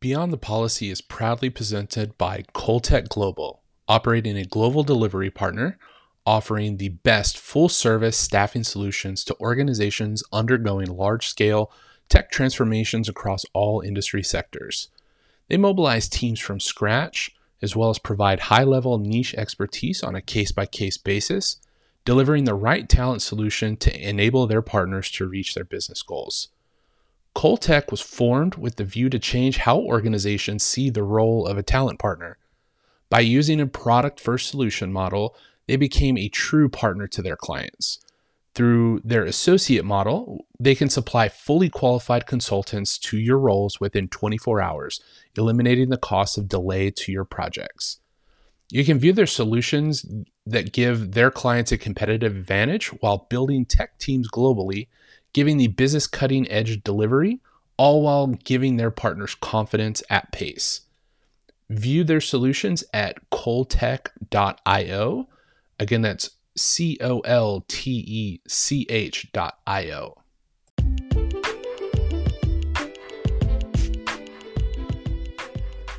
Beyond the Policy is proudly presented by Coltech Global, operating a global delivery partner offering the best full service staffing solutions to organizations undergoing large scale tech transformations across all industry sectors. They mobilize teams from scratch, as well as provide high level niche expertise on a case by case basis, delivering the right talent solution to enable their partners to reach their business goals. Coltech was formed with the view to change how organizations see the role of a talent partner. By using a product first solution model, they became a true partner to their clients. Through their associate model, they can supply fully qualified consultants to your roles within 24 hours, eliminating the cost of delay to your projects. You can view their solutions that give their clients a competitive advantage while building tech teams globally, giving the business cutting edge delivery, all while giving their partners confidence at pace. View their solutions at coltech.io. Again, that's C O L T E C H dot I O.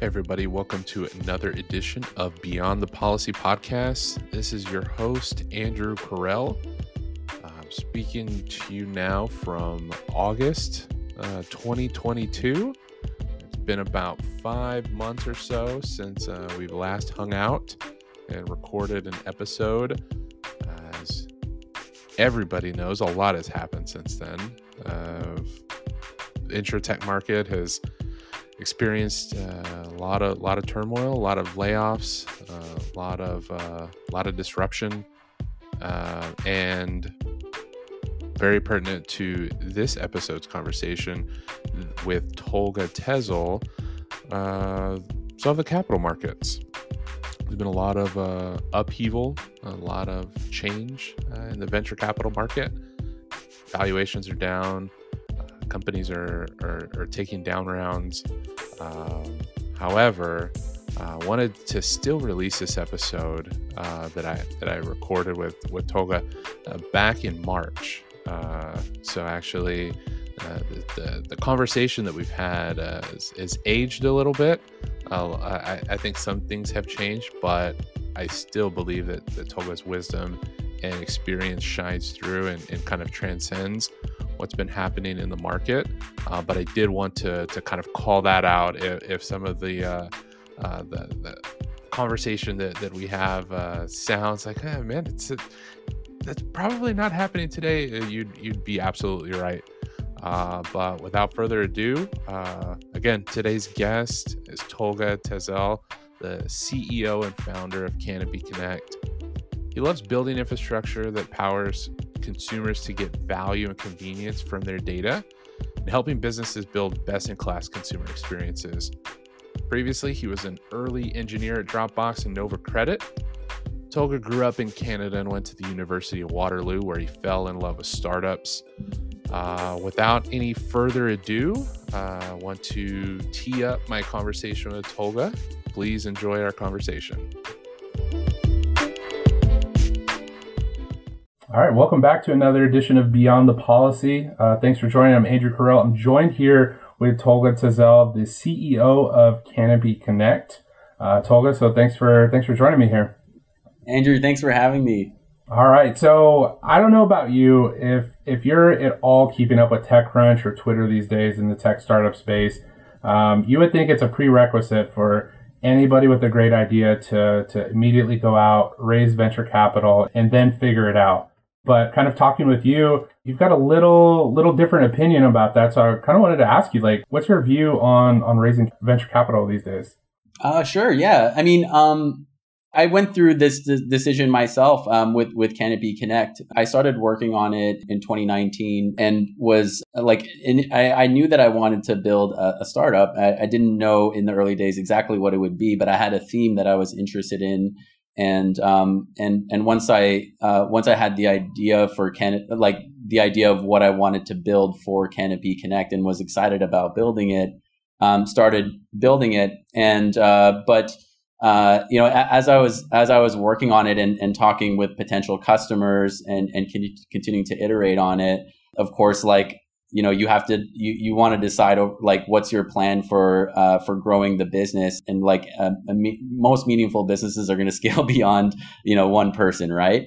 Everybody, welcome to another edition of Beyond the Policy Podcast. This is your host, Andrew Carell. I'm speaking to you now from August uh, 2022. It's been about five months or so since uh, we've last hung out and recorded an episode. As everybody knows, a lot has happened since then. Uh, the insurtech market has experienced uh, a lot of lot of turmoil, a lot of layoffs, uh, a lot of uh, a lot of disruption, uh, and very pertinent to this episode's conversation with Tolga Tezel. Uh, so the capital markets. There's been a lot of uh, upheaval, a lot of change in the venture capital market. Valuations are down companies are, are, are taking down rounds. Um, however, I uh, wanted to still release this episode uh, that I that I recorded with with Tolga uh, back in March. Uh, so actually, uh, the, the, conversation that we've had uh, is, is, aged a little bit. I, I, think some things have changed, but I still believe that, that Tolga's wisdom and experience shines through and, and kind of transcends what's been happening in the market. Uh, but I did want to to kind of call that out if, if some of the, uh, uh, the, the conversation that, that we have uh, sounds like, hey, man, it's that's probably not happening today. Uh, you'd you'd be absolutely right. Uh, but without further ado, again, today's guest is Tolga Tezel, the CEO and founder of Canopy Connect. He loves building infrastructure that powers consumers to get value and convenience from their data and helping businesses build best in class consumer experiences. Previously, he was an early engineer at Dropbox and Nova Credit. Tolga grew up in Canada and went to the University of Waterloo, where he fell in love with startups. Uh, without any further ado, uh, I want to tee up my conversation with Tolga. Please enjoy our conversation. All right, welcome back to another edition of Beyond the Policy. Uh, thanks for joining. I'm Andrew Carell. I'm joined here with Tolga Tezel, the CEO of Canopy Connect. Uh, Tolga, so thanks for thanks for joining me here. Andrew, thanks for having me. All right, so I don't know about you if if you're at all keeping up with TechCrunch or Twitter these days in the tech startup space, um, you would think it's a prerequisite for anybody with a great idea to to immediately go out, raise venture capital, and then figure it out but kind of talking with you, you've got a little little different opinion about that. So I kind of wanted to ask you, like, what's your view on on raising venture capital these days? Uh, sure. Yeah. I mean, um, I went through this, decision myself um, with with Canopy Connect. I started working on it in 2019 and was like, in, I, I, knew that I wanted to build a, a startup. I, I, didn't know in the early days exactly what it would be, but I had a theme that I was interested in and um, and and once I uh, once I had the idea for Can like the idea of what I wanted to build for Canopy Connect and was excited about building it, um, started building it, and uh, but uh, you know as I was as I was working on it and, and talking with potential customers and and con- continuing to iterate on it, of course, like you know you have to you, you want to decide like what's your plan for uh, for growing the business? And like uh, me- most meaningful businesses are going to scale beyond you know one person right?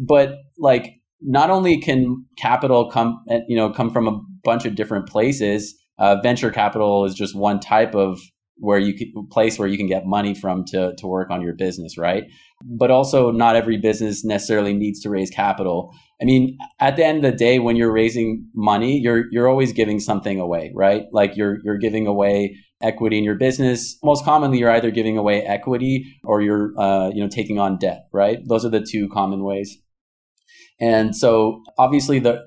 But like not only can capital come you know come from a bunch of different places uh, venture capital is just one type of where you can place where you can get money from to to work on your business, right? But also not every business necessarily needs to raise capital. I mean, at the end of the day, when you're raising money, you're you're always giving something away, right? Like you're you're giving away equity in your business. Most commonly, you're either giving away equity or you're uh, you know taking on debt, right? Those are the two common ways. And so, obviously, the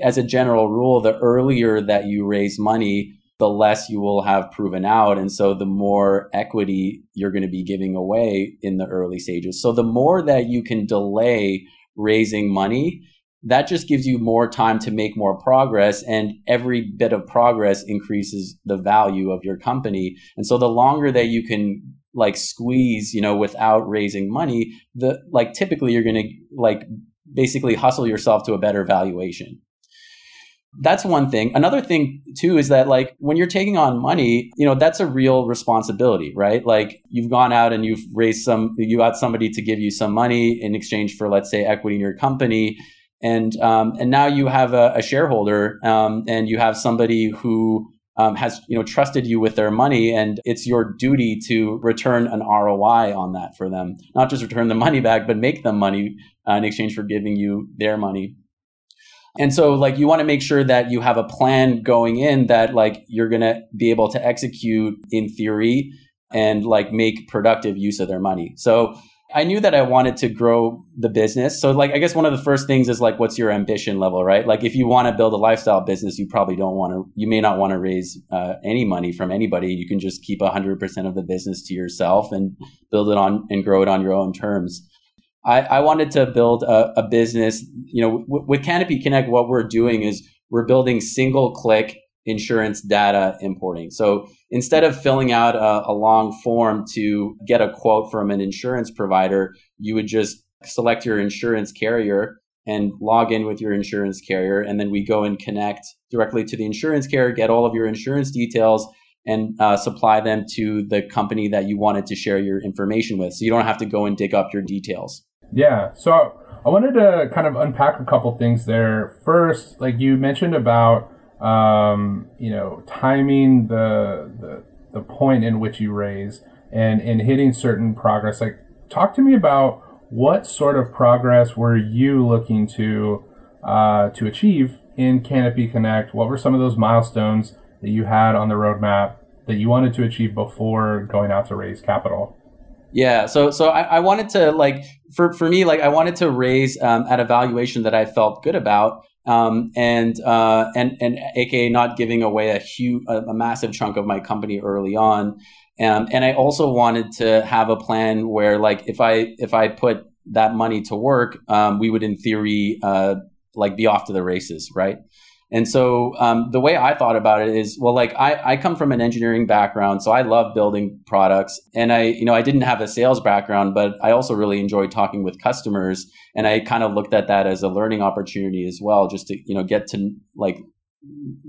as a general rule, the earlier that you raise money, the less you will have proven out. And so the more equity you're going to be giving away in the early stages. So the more that you can delay raising money, that just gives you more time to make more progress. And every bit of progress increases the value of your company. And so the longer that you can like squeeze, you know, without raising money, the like typically you're going to like basically hustle yourself to a better valuation. That's one thing. Another thing too is that like when you're taking on money, you know, that's a real responsibility, right? Like you've gone out and you've raised some, you got somebody to give you some money in exchange for, let's say, equity in your company. And, um, and now you have a, a shareholder, um, and you have somebody who, um, has you know trusted you with their money and it's your duty to return an ROI on that for them not just return the money back but make them money uh, in exchange for giving you their money and so like you want to make sure that you have a plan going in that like you're going to be able to execute in theory and like make productive use of their money. So I knew that I wanted to grow the business. So like I guess one of the first things is like what's your ambition level, right? Like if you want to build a lifestyle business, you probably don't want to you may not want to raise uh, any money from anybody. You can just keep 100% of the business to yourself and build it on and grow it on your own terms. I, I wanted to build a, a business. You know, w- with Canopy Connect, what we're doing is we're building single click insurance data importing. So instead of filling out a, a, long form to get a quote from an insurance provider, you would just select your insurance carrier and log in with your insurance carrier. And then we go and connect directly to the insurance carrier, get all of your insurance details, and uh, supply them to the company that you wanted to share your information with. So you don't have to go and dig up your details. Yeah. So I wanted to kind of unpack a couple things there. First, like you mentioned about, um, you know, timing the, the, the point in which you raise and, and hitting certain progress. Like, talk to me about what sort of progress were you looking to, uh, to achieve in Canopy Connect? What were some of those milestones that you had on the roadmap that you wanted to achieve before going out to raise capital? Yeah, so so I, I, wanted to like for for me like I wanted to raise um, at a valuation that I felt good about, um, and uh, and and aka not giving away a huge a, a massive chunk of my company early on, um, and I also wanted to have a plan where like if I if I put that money to work, um, we would in theory uh, like be off to the races, right? And so um, the way I thought about it is, well, like I, I come from an engineering background, so I love building products. And I, you know, I didn't have a sales background, but I also really enjoyed talking with customers. And I kind of looked at that as a learning opportunity as well, just to, you know, get to like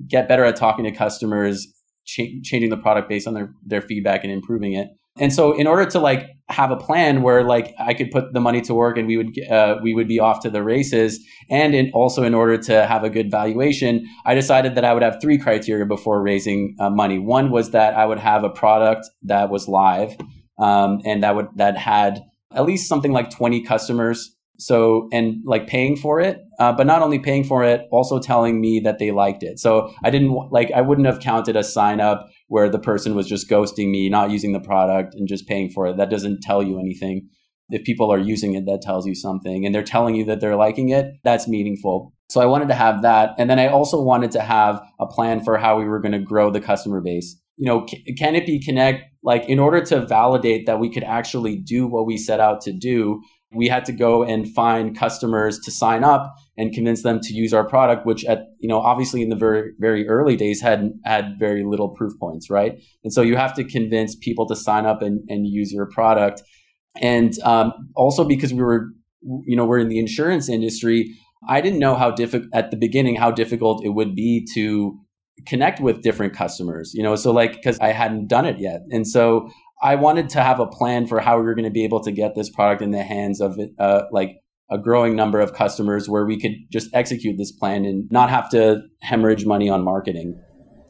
get better at talking to customers, ch- changing the product based on their, their feedback and improving it. And so in order to like have a plan where like I could put the money to work and we would uh, we would be off to the races and in, also in order to have a good valuation, I decided that I would have three criteria before raising uh, money. One was that I would have a product that was live um, and that would that had at least something like 20 customers so and like paying for it uh, but not only paying for it also telling me that they liked it so i didn't like i wouldn't have counted a sign up where the person was just ghosting me, not using the product and just paying for it. That doesn't tell you anything. If people are using it, that tells you something. And they're telling you that they're liking it, that's meaningful. So I wanted to have that. And then I also wanted to have a plan for how we were going to grow the customer base. You know, Canopy Connect, like in order to validate that we could actually do what we set out to do, we had to go and find customers to sign up and convince them to use our product which at you know obviously in the very very early days had had very little proof points right? And so you have to convince people to sign up and, and use your product. And um, also because we were you know we're in the insurance industry I didn't know how difficult at the beginning how difficult it would be to connect with different customers, you know, so like cuz I hadn't done it yet. And so I wanted to have a plan for how we were going to be able to get this product in the hands of uh, like a growing number of customers where we could just execute this plan and not have to hemorrhage money on marketing.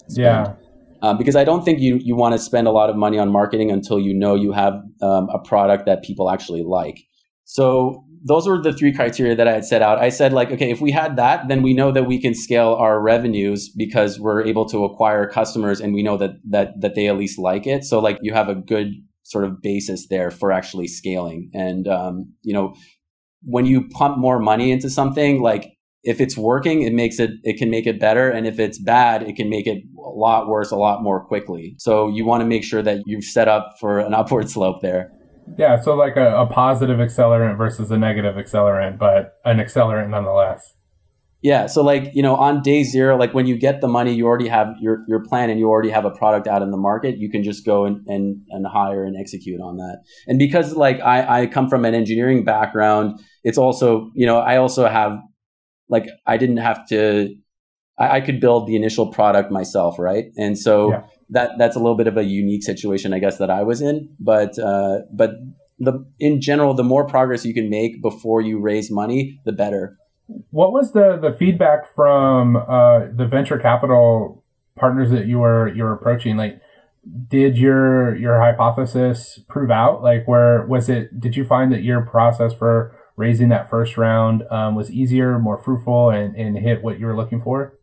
Spend. Yeah. Um, because I don't think you, you want to spend a lot of money on marketing until you know you have um, a product that people actually like. So those were the three criteria that I had set out. I said like, okay, if we had that, then we know that we can scale our revenues because we're able to acquire customers and we know that that that they at least like it. So like you have a good sort of basis there for actually scaling. And um, you know, when you pump more money into something, like if it's working, it makes it it can make it better, and if it's bad, it can make it a lot worse a lot more quickly. So you want to make sure that you've set up for an upward slope there. Yeah, so like a, a positive accelerant versus a negative accelerant, but an accelerant nonetheless. Yeah, so like you know, on day zero, like when you get the money, you already have your your plan, and you already have a product out in the market. You can just go and and, and hire and execute on that. And because like I I come from an engineering background, it's also you know I also have like I didn't have to I, I could build the initial product myself, right? And so yeah. That that's a little bit of a unique situation, I guess, that I was in. But uh, but the in general, the more progress you can make before you raise money, the better. What was the the feedback from uh, the venture capital partners that you were you were approaching? Like, did your your hypothesis prove out? Like, where was it? Did you find that your process for raising that first round um, was easier, more fruitful, and, and hit what you were looking for?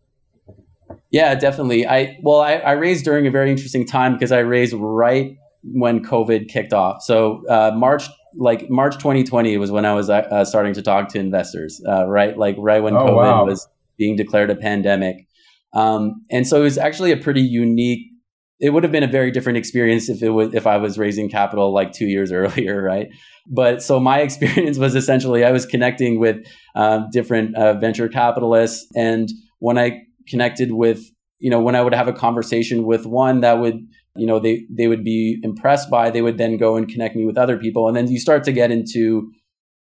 Yeah, definitely. I well, I, I raised during a very interesting time because I raised right when COVID kicked off. So uh, March, like March 2020, was when I was uh, starting to talk to investors. Uh, right, like right when oh, COVID wow. was being declared a pandemic, um, and so it was actually a pretty unique. It would have been a very different experience if it was if I was raising capital like two years earlier, right? But so my experience was essentially I was connecting with um, different uh, venture capitalists, and when I connected with, you know, when I would have a conversation with one that would, you know, they they would be impressed by, they would then go and connect me with other people, and then you start to get into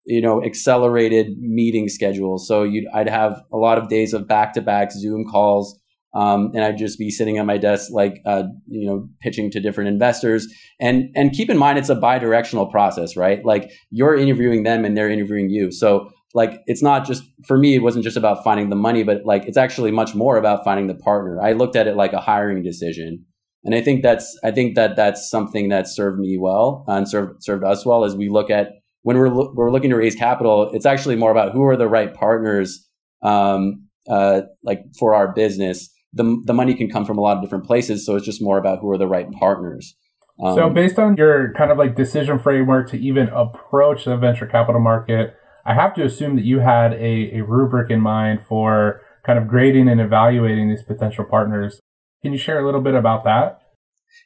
you know accelerated meeting schedules so you i'd have a lot of days of back-to-back zoom calls um, and I'd just be sitting at my desk, like uh, you know, pitching to different investors. And and keep in mind, it's a bi-directional process, right? Like you're interviewing them and they're interviewing you. So like it's not just for me it wasn't just about finding the money but like it's actually much more about finding the partner. I looked at it like a hiring decision. And i think that's i think that that's something that served me well and served served us well as we look at when we're lo- we're looking to raise capital it's actually more about who are the right partners um uh like for our business. The the money can come from a lot of different places so it's just more about who are the right partners. Um, so based on your kind of like decision framework to even approach the venture capital market I have to assume that you had a, a rubric in mind for kind of grading and evaluating these potential partners. Can you share a little bit about that?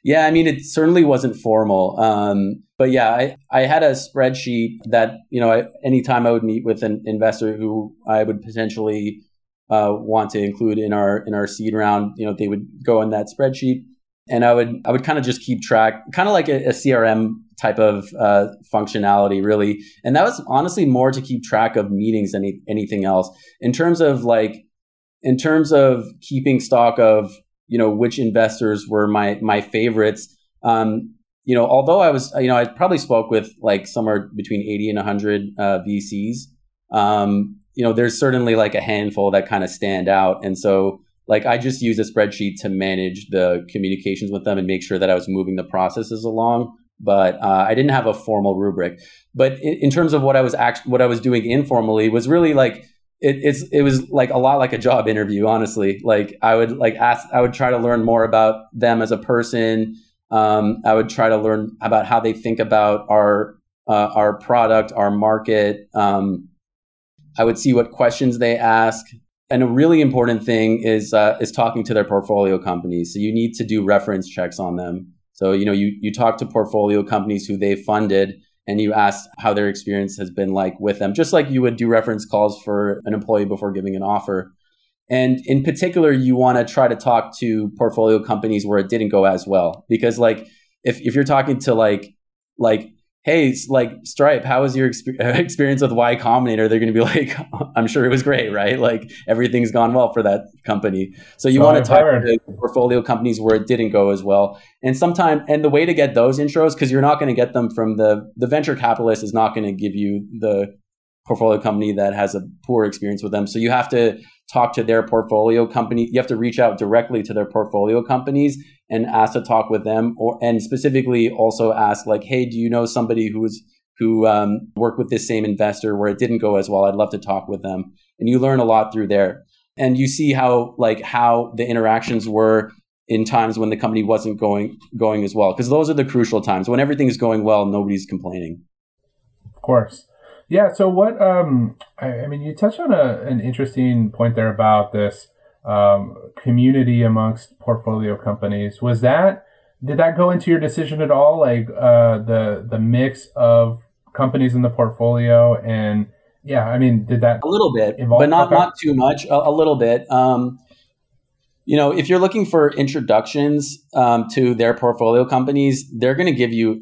Yeah, I mean, it certainly wasn't formal. Um, but yeah, I, I had a spreadsheet that, you know, I, anytime I would meet with an investor who I would potentially uh, want to include in our in our seed round, you know, they would go in that spreadsheet and I would I would kind of just keep track, kind of like a, a CRM type of uh, functionality, really. And that was honestly more to keep track of meetings than any, anything else. In terms of like, in terms of keeping stock of you know which investors were my my favorites. Um, you know, although I was, you know, I probably spoke with like somewhere between 80 and 100 uh, VCs. Um, you know, there's certainly like a handful that kind of stand out. And so, like I just use a spreadsheet to manage the communications with them and make sure that I was moving the processes along. But uh, I didn't have a formal rubric. But in, in terms of what I was act- what I was doing informally was really like it, it's it was like a lot like a job interview. Honestly, like I would like ask, I would try to learn more about them as a person. Um, I would try to learn about how they think about our uh, our product, our market. Um, I would see what questions they ask and a really important thing is uh, is talking to their portfolio companies. So you need to do reference checks on them. So you know you you talk to portfolio companies who they funded, and you ask how their experience has been like with them, just like you would do reference calls for an employee before giving an offer. And in particular, you want to try to talk to portfolio companies where it didn't go as well, because like if if you're talking to like like hey, like Stripe, how was your exp- experience with Y Combinator? They're going to be like, I'm sure it was great, right? Like everything's gone well for that company. So you want to talk to portfolio companies where it didn't go as well. And sometimes, and the way to get those intros, because you're not going to get them from the the venture capitalist is not going to give you the portfolio company that has a poor experience with them. So you have to talk to their portfolio company. You have to reach out directly to their portfolio companies and ask to talk with them, or and specifically also ask like, hey, do you know somebody who's who um, worked with this same investor where it didn't go as well? I'd love to talk with them. And you learn a lot through there, and you see how like how the interactions were in times when the company wasn't going going as well because those are the crucial times when everything's going well nobody's complaining of course yeah. So what? Um, I, I mean, you touched on a, an interesting point there about this um, community amongst portfolio companies. Was that did that go into your decision at all? Like uh, the the mix of companies in the portfolio and yeah, I mean, did that a little bit, but not okay. not too much. A, a little bit. Um, you know, if you're looking for introductions um, to their portfolio companies, they're going to give you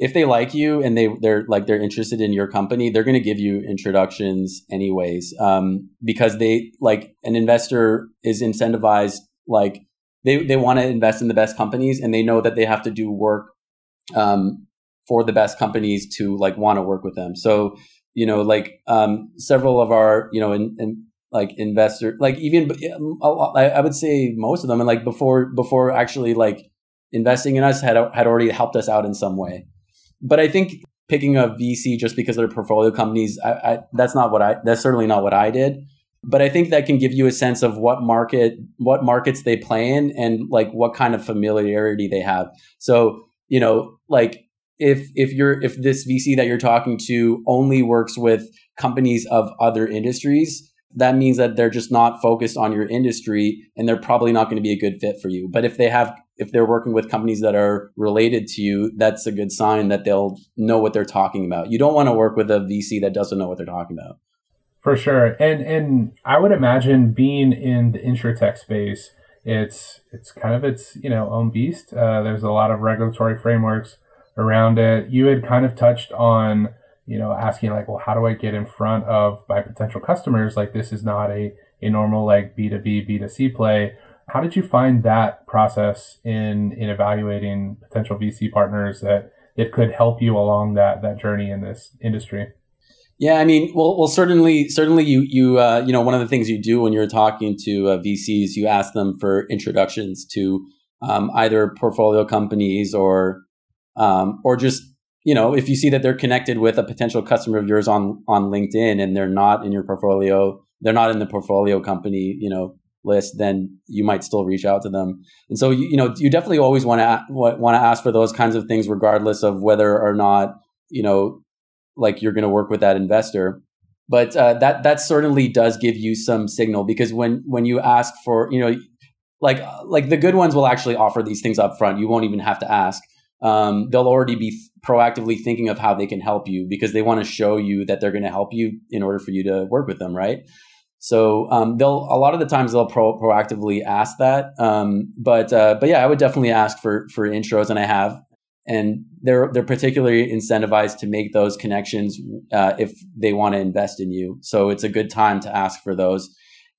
if they like you and they they're like they're interested in your company, they're going to give you introductions anyways, um, because they like an investor is incentivized like they they want to invest in the best companies and they know that they have to do work um, for the best companies to like want to work with them. So you know, like um, several of our you know in, in like investor like even I would say most of them and like before before actually like investing in us had had already helped us out in some way but I think picking a VC just because they're portfolio companies, I, I, that's not what I. That's certainly not what I did. But I think that can give you a sense of what market, what markets they play in, and like what kind of familiarity they have. So you know, like if if you're if this VC that you're talking to only works with companies of other industries, that means that they're just not focused on your industry and they're probably not going to be a good fit for you. But if they have if they're working with companies that are related to you, that's a good sign that they'll know what they're talking about. You don't want to work with a VC that doesn't know what they're talking about. For sure. And and I would imagine being in the insurtech space, it's it's kind of its, you know, own beast. Uh, there's a lot of regulatory frameworks around it. You had kind of touched on you know, asking like, well, how do I get in front of my potential customers? Like this is not a, a normal like B2B, B2C play. How did you find that process in, in evaluating potential VC partners that it could help you along that, that journey in this industry? Yeah, I mean, well, well, certainly, certainly, you, you, uh, you know, one of the things you do when you're talking to uh, VCs, you ask them for introductions to um, either portfolio companies or, um, or just you know, if you see that they're connected with a potential customer of yours on on LinkedIn and they're not in your portfolio, they're not in the portfolio company, you know, list, then you might still reach out to them. And so, you, you know, you definitely always want to want to ask for those kinds of things, regardless of whether or not you know, like you're going to work with that investor. But uh, that that certainly does give you some signal because when when you ask for, you know, like like the good ones will actually offer these things up front. You won't even have to ask um, they'll already be proactively thinking of how they can help you because they want to show you that they're going to help you in order for you to work with them, right? So um, they'll a lot of the times they'll pro- proactively ask that, um, but uh, but yeah, I would definitely ask for for intros, and I have, and they're they're particularly incentivized to make those connections uh, if they want to invest in you. So it's a good time to ask for those.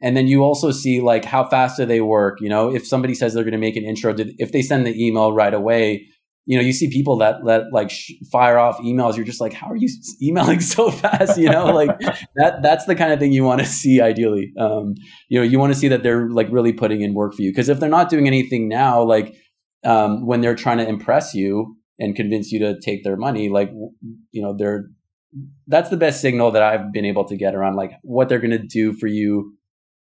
And then you also see like how fast do they work? You know, if somebody says they're going to make an intro, if they send the email right away, you know, you see people that let like sh- fire off emails. You're just like, how are you emailing so fast? You know, like that. That's the kind of thing you want to see. Ideally, um, you know, you want to see that they're like really putting in work for you. Because if they're not doing anything now, like um, when they're trying to impress you and convince you to take their money, like you know, they're that's the best signal that I've been able to get around like what they're going to do for you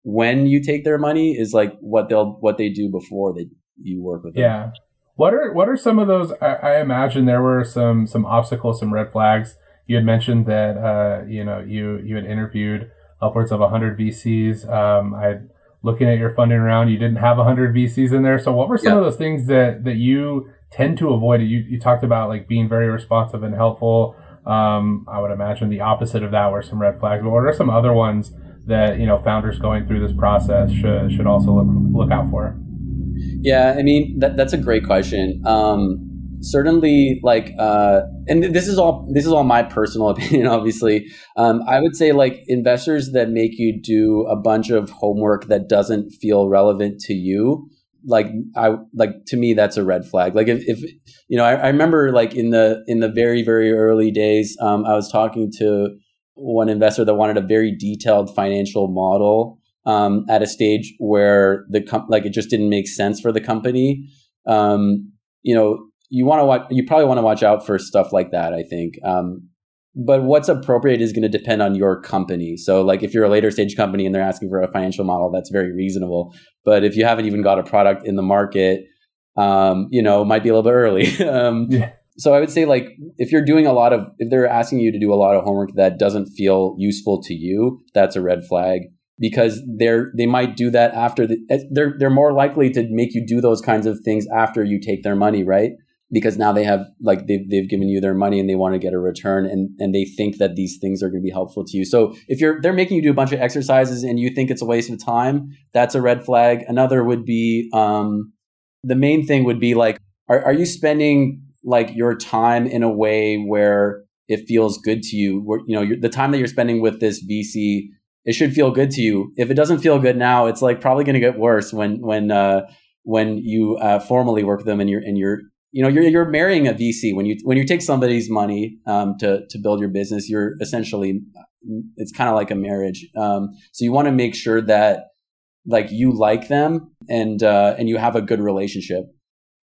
when you take their money is like what they'll what they do before they you work with them. Yeah. What are what are some of those? I, I, imagine there were some some obstacles, some red flags. You had mentioned that uh, you know you you had interviewed upwards of 100 VCs. Um, I looking at your funding round, you didn't have 100 VCs in there. So what were some yeah. of those things that that you tend to avoid? You you talked about like being very responsive and helpful. Um, I would imagine the opposite of that were some red flags. But what are some other ones that you know founders going through this process should should also look look out for? Yeah, I mean that that's a great question. Um, certainly like uh and this is all this is all my personal opinion obviously um i would say like investors that make you do a bunch of homework that doesn't feel relevant to you like i like to me that's a red flag like if, if you know I, I remember like in the in the very very early days um i was talking to one investor that wanted a very detailed financial model um, at a stage where the com- like it just didn't make sense for the company. Um, you know, you want to watch. You probably want to watch out for stuff like that. I think. Um, but what's appropriate is going to depend on your company. So, like if you're a later stage company and they're asking for a financial model, that's very reasonable. But if you haven't even got a product in the market, um, you know, might be a little bit early. Um, yeah so I would say like if you're doing a lot of if they're asking you to do a lot of homework that doesn't feel useful to you, that's a red flag because they're they might do that after the, eh, they're they're more likely to make you do those kinds of things after you take their money, right? Because now they have like they've they've given you their money and they want to get a return and and they think that these things are going to be helpful to you. So if you're they're making you do a bunch of exercises and you think it's a waste of time, that's a red flag. Another would be um, the main thing would be like are, are you spending like your time in a way where it feels good to you where you know the time that you're spending with this vc it should feel good to you if it doesn't feel good now it's like probably going to get worse when when uh when you uh formally work with them and you're and you're you know you're you're marrying a vc when you when you take somebody's money um to to build your business you're essentially it's kind of like a marriage um so you want to make sure that like you like them and uh and you have a good relationship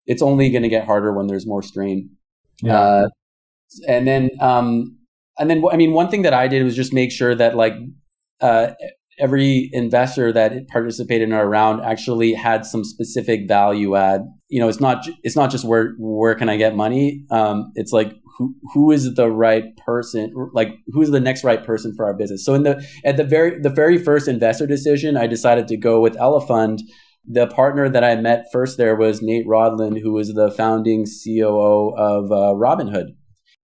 it's only going to get harder when there's more strain. Yeah. Uh, and then, um, and then, I mean, one thing that I did was just make sure that like uh, every investor that participated in our round actually had some specific value add. You know, it's not it's not just where where can I get money. Um, it's like who who is the right person like who's the next right person for our business so in the at the very the very first investor decision i decided to go with elefund the partner that I met first there was Nate Rodland, who was the founding COO of uh, Robinhood.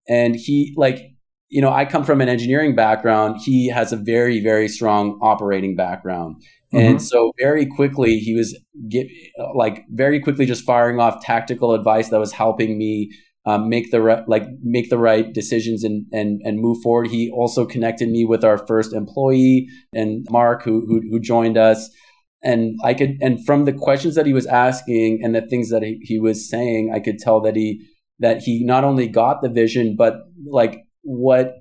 And he, like, you know, I come from an engineering background. He has a very, very strong operating background. Mm-hmm. And so very quickly, he was get, like very quickly just firing off tactical advice that was helping me um, make the re- like make the right decisions and and and move forward. He also connected me with our first employee and Mark, who who, who joined us and I could, and from the questions that he was asking and the things that he, he was saying, I could tell that he, that he not only got the vision, but like what,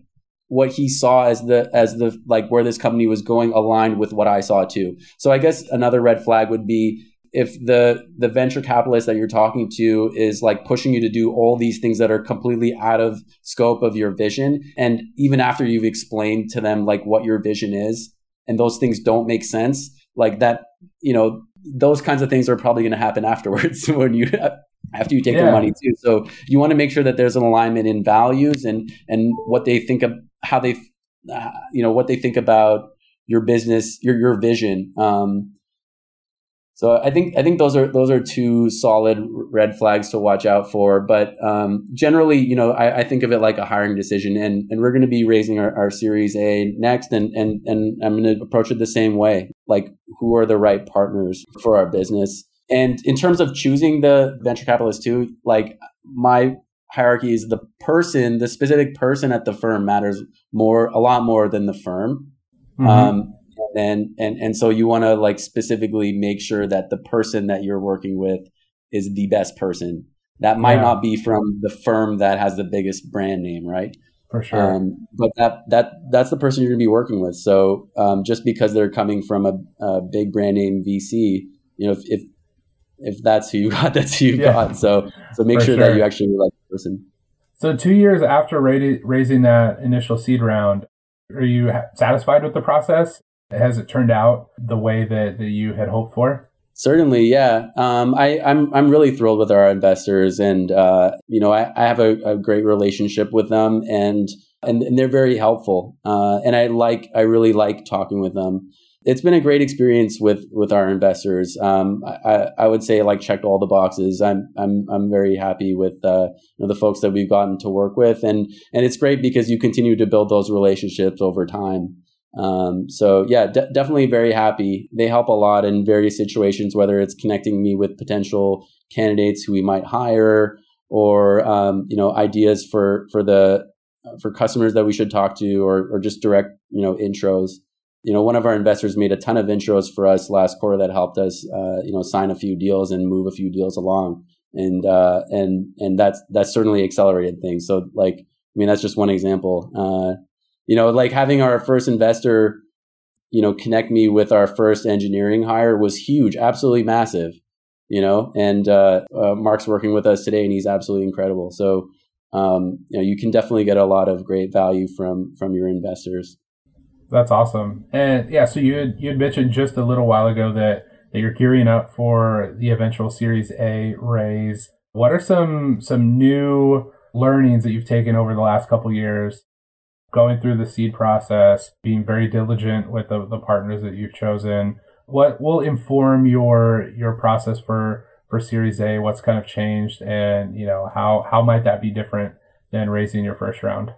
what he saw as the, as the, like where this company was going aligned with what I saw too. So I guess another red flag would be if the, the venture capitalist that you're talking to is like pushing you to do all these things that are completely out of scope of your vision. And even after you've explained to them like what your vision is, and those things don't make sense, like that you know those kinds of things are probably going to happen afterwards when you after you take yeah. their money too so you want to make sure that there's an alignment in values and and what they think of how they uh, you know what they think about your business your your vision um so I think I think those are those are two solid red flags to watch out for. But um, generally, you know, I, I, think of it like a hiring decision, and and we're going to be raising our, our Series A next, and and and I'm going to approach it the same way. Like, who are the right partners for our business? And in terms of choosing the venture capitalist too, like my hierarchy is the person, the specific person at the firm matters more, a lot more than the firm. Mm-hmm. Um, and and and so you want to like specifically make sure that the person that you're working with is the best person that might yeah. not be from the firm that has the biggest brand name right for sure um, but that that that's the person you're going to be working with so um, just because they're coming from a, a, big brand name vc you know if if, if that's who you got that's who you yeah. got so so make sure, sure, that you actually like the person so two years after raising that initial seed round are you satisfied with the process has it turned out the way that, that you had hoped for? Certainly, yeah. Um, I, am I'm, I'm really thrilled with our investors, and uh, you know I, I have a, a, great relationship with them, and and, and they're very helpful. Uh, and I like I really like talking with them. It's been a great experience with with our investors. Um, I, I would say like checked all the boxes. I'm I'm I'm very happy with uh, you know, the folks that we've gotten to work with, and and it's great because you continue to build those relationships over time. Um, so yeah, de- definitely very happy. They help a lot in various situations, whether it's connecting me with potential candidates who we might hire, or um, you know ideas for for the for customers that we should talk to or or just direct you know intros you know one of our investors made a ton of intros for us last quarter that helped us uh, you know sign a few deals and move a few deals along and uh, and and that's that's certainly accelerated things so like i mean that's just one example uh, you know like having our first investor you know connect me with our first engineering hire was huge absolutely massive you know, and uh, uh, Mark's working with us today, and he's absolutely incredible. So, um, you know, you can definitely get a lot of great value from from your investors. That's awesome, and yeah. So you had, you had mentioned just a little while ago that that you're gearing up for the eventual Series A raise. What are some some new learnings that you've taken over the last couple years going through the seed process, being very diligent with the, the partners that you've chosen, what will inform your your process for for Series A? What's kind of changed, and you know how how might that be different than raising your first round?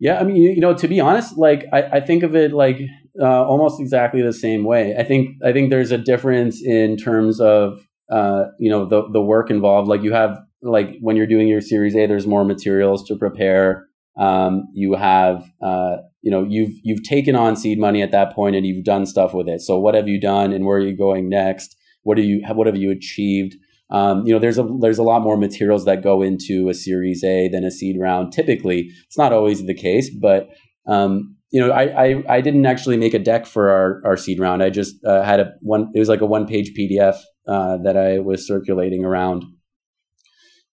Yeah, I mean, you know, to be honest, like I, I think of it like uh, almost exactly the same way. I think I think there's a difference in terms of uh, you know the the work involved. Like you have like when you're doing your Series A, there's more materials to prepare. Um, you have uh, you know you've you've taken on seed money at that point and you've done stuff with it so what have you done and where are you going next what are you what have you achieved um, you know there's a there's a lot more materials that go into a series a than a seed round. Typically it's not always the case but um, you know I, I, I didn't actually make a deck for our, our seed round. I just uh, had a one it was like a one page pdf uh, that i was circulating around.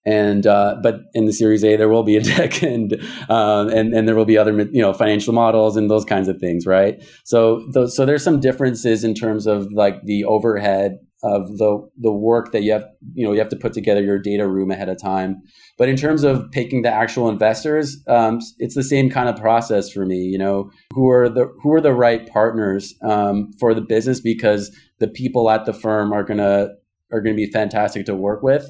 And uh, but in the Series A there will be a deck and um, and and there will be other you know financial models and those kinds of things, right? So those, so there's some differences in terms of like the overhead of the the work that you have you know you have to put together your data room ahead of time. But in terms of picking the actual investors, um, it's the same kind of process for me. You know, who are the who are the right partners um, for the business because the people at the firm are gonna are gonna be fantastic to work with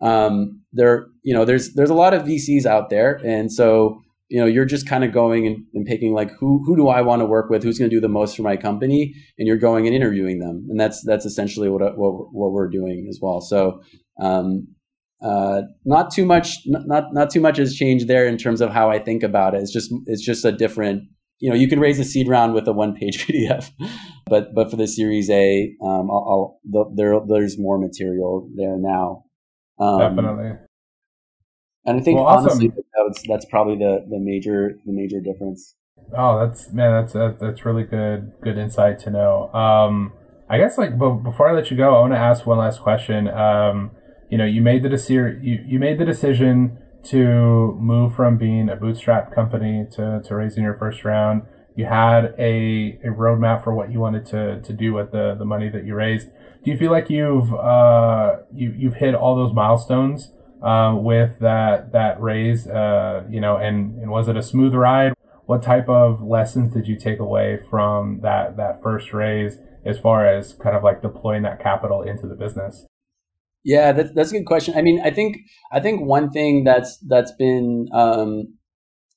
um, there, you know, there's there's a lot of VCs out there, and so you know, you're just kind of going and, and picking like who who do I want to work with, who's going to do the most for my company, and you're going and interviewing them, and that's that's essentially what what, what we're doing as well. So. Um, uh, not too much not not too much has changed there in terms of how I think about it. It's just it's just a different you know you can raise a seed round with a one page PDF, but but for the Series A, um, I'll, I'll, there there's more material there now. Um, Definitely. And I think well, honestly, that's, that's probably the, the major the major difference. Oh, that's man, that's that's really good good insight to know. Um, I guess like before I let you go, I want to ask one last question. Um, you know, you made the decision you, you made the decision to move from being a bootstrap company to, to raising your first round. You had a, a roadmap for what you wanted to, to do with the, the money that you raised do you feel like you've uh, you, you've hit all those milestones uh, with that that raise? Uh, you know, and and was it a smooth ride? What type of lessons did you take away from that that first raise, as far as kind of like deploying that capital into the business? Yeah, that's that's a good question. I mean, I think I think one thing that's that's been um,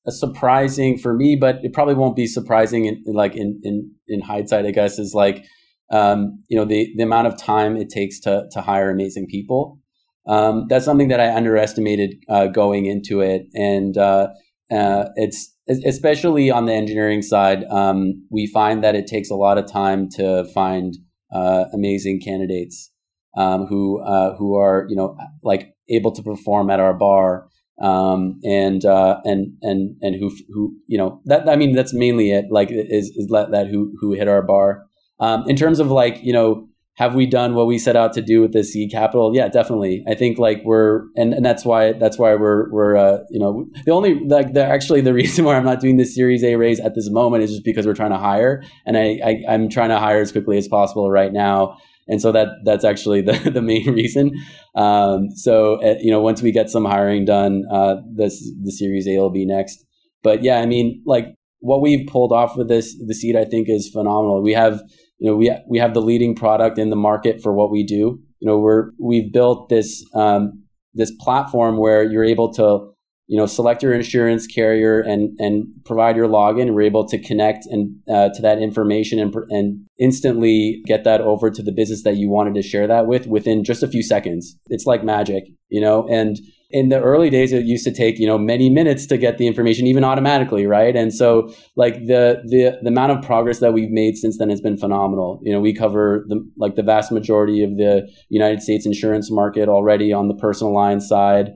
a surprising for me, but it probably won't be surprising in, in like in, in in hindsight, I guess, is like um, you know the the amount of time it takes to to hire amazing people. Um, that's something that I underestimated uh, going into it, and uh, uh, it's especially on the engineering side. Um, we find that it takes a lot of time to find uh, amazing candidates um, who uh, who are you know like able to perform at our bar. Um, and uh, and and and who who you know that I mean that's mainly it like is is that who who hit our bar um, in terms of like, you know, have we done what we set out to do with this seed capital? Yeah, definitely. I think like we're, and, and that's why that's why we're we're uh, you know the only like the actually the reason why I'm not doing this Series A raise at this moment is just because we're trying to hire, and I, I I'm trying to hire as quickly as possible right now, and so that that's actually the the main reason. Um, so uh, you know once we get some hiring done, uh, this the Series A will be next. But yeah, I mean like what we've pulled off with this the seed I think is phenomenal. We have you know, we we have the leading product in the market for what we do. You know, we're we've built this um, this platform where you're able to you know, select your insurance carrier and and provide your login. And we're able to connect and uh, to that information and and instantly get that over to the business that you wanted to share that with within just a few seconds. It's like magic, you know. And in the early days, it used to take you know many minutes to get the information, even automatically, right? And so like the the the amount of progress that we've made since then has been phenomenal. You know, we cover the like the vast majority of the United States insurance market already on the personal line side.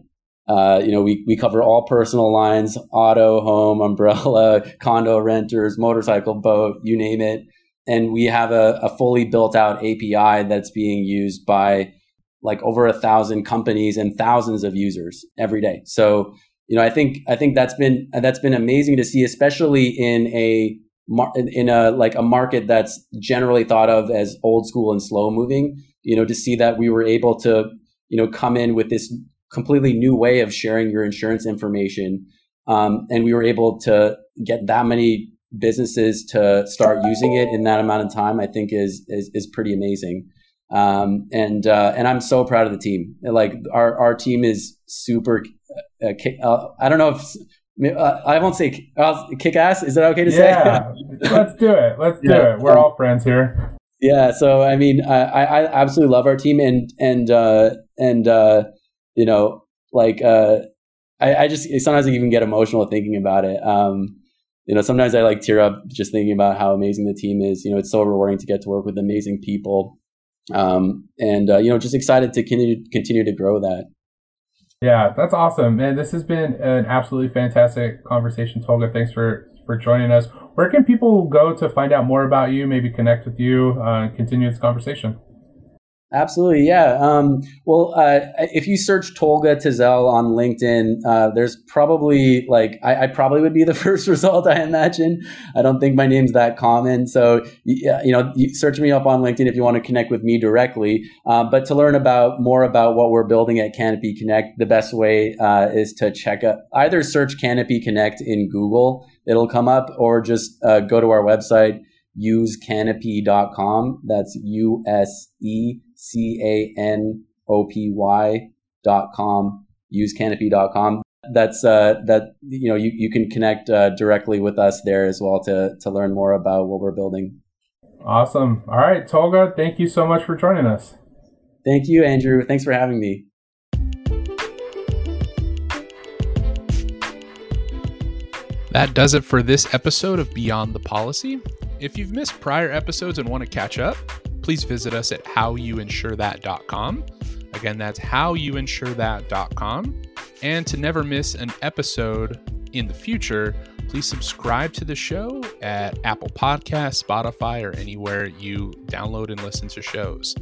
Uh, you know, we, we cover all personal lines, auto, home, umbrella, condo renters, motorcycle, boat, you name it. And we have a, a fully built out API that's being used by like over a thousand companies and thousands of users every day. So, you know, I think, I think that's been, that's been amazing to see, especially in a, in a, like a market that's generally thought of as old school and slow moving, you know, to see that we were able to, you know, come in with this completely new way of sharing your insurance information. Um, and we were able to get that many businesses to start using it in that amount of time. I think is is, is pretty amazing. Um, and uh, and I'm so proud of the team. Like our our team is super. Uh, uh, I don't know if uh, I won't say uh, kick ass. Is that okay to say? Yeah, let's do it. Let's do yeah. it. We're all friends here. Yeah. So I mean, I, I absolutely love our team, and and uh, and uh, you know, like uh, I, I just sometimes I even get emotional thinking about it. Um, you know, sometimes I like tear up just thinking about how amazing the team is. You know, it's so rewarding to get to work with amazing people, um, and uh, you know, just excited to continue continue to grow that. Yeah, that's awesome, man. This has been an absolutely fantastic conversation, Tolga. Thanks for for joining us. Where can people go to find out more about you? Maybe connect with you, uh, continue this conversation. Absolutely, yeah. Um, well, uh, if you search Tolga Tezel on LinkedIn, uh, there's probably like I, I, probably would be the first result. I imagine. I don't think my name's that common, so you, you know, you search me up on LinkedIn if you want to connect with me directly. Uh, but to learn about more about what we're building at Canopy Connect, the best way uh, is to check out either search Canopy Connect in Google, it'll come up, or just uh, go to our website usecanopy.com. That's U S E C A N O P Y dot com. Use canopy dot com. That's uh, that you know you, you can connect uh, directly with us there as well to to learn more about what we're building. Awesome. All right, Tolga, thank you so much for joining us. Thank you, Andrew. Thanks for having me. That does it for this episode of Beyond the Policy. If you've missed prior episodes and want to catch up, please visit us at howyouinsurethat.com. Again, that's howyouinsurethat.com. And to never miss an episode in the future, please subscribe to the show at Apple Podcasts, Spotify, or anywhere you download and listen to shows.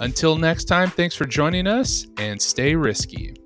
Until next time, thanks for joining us and stay risky.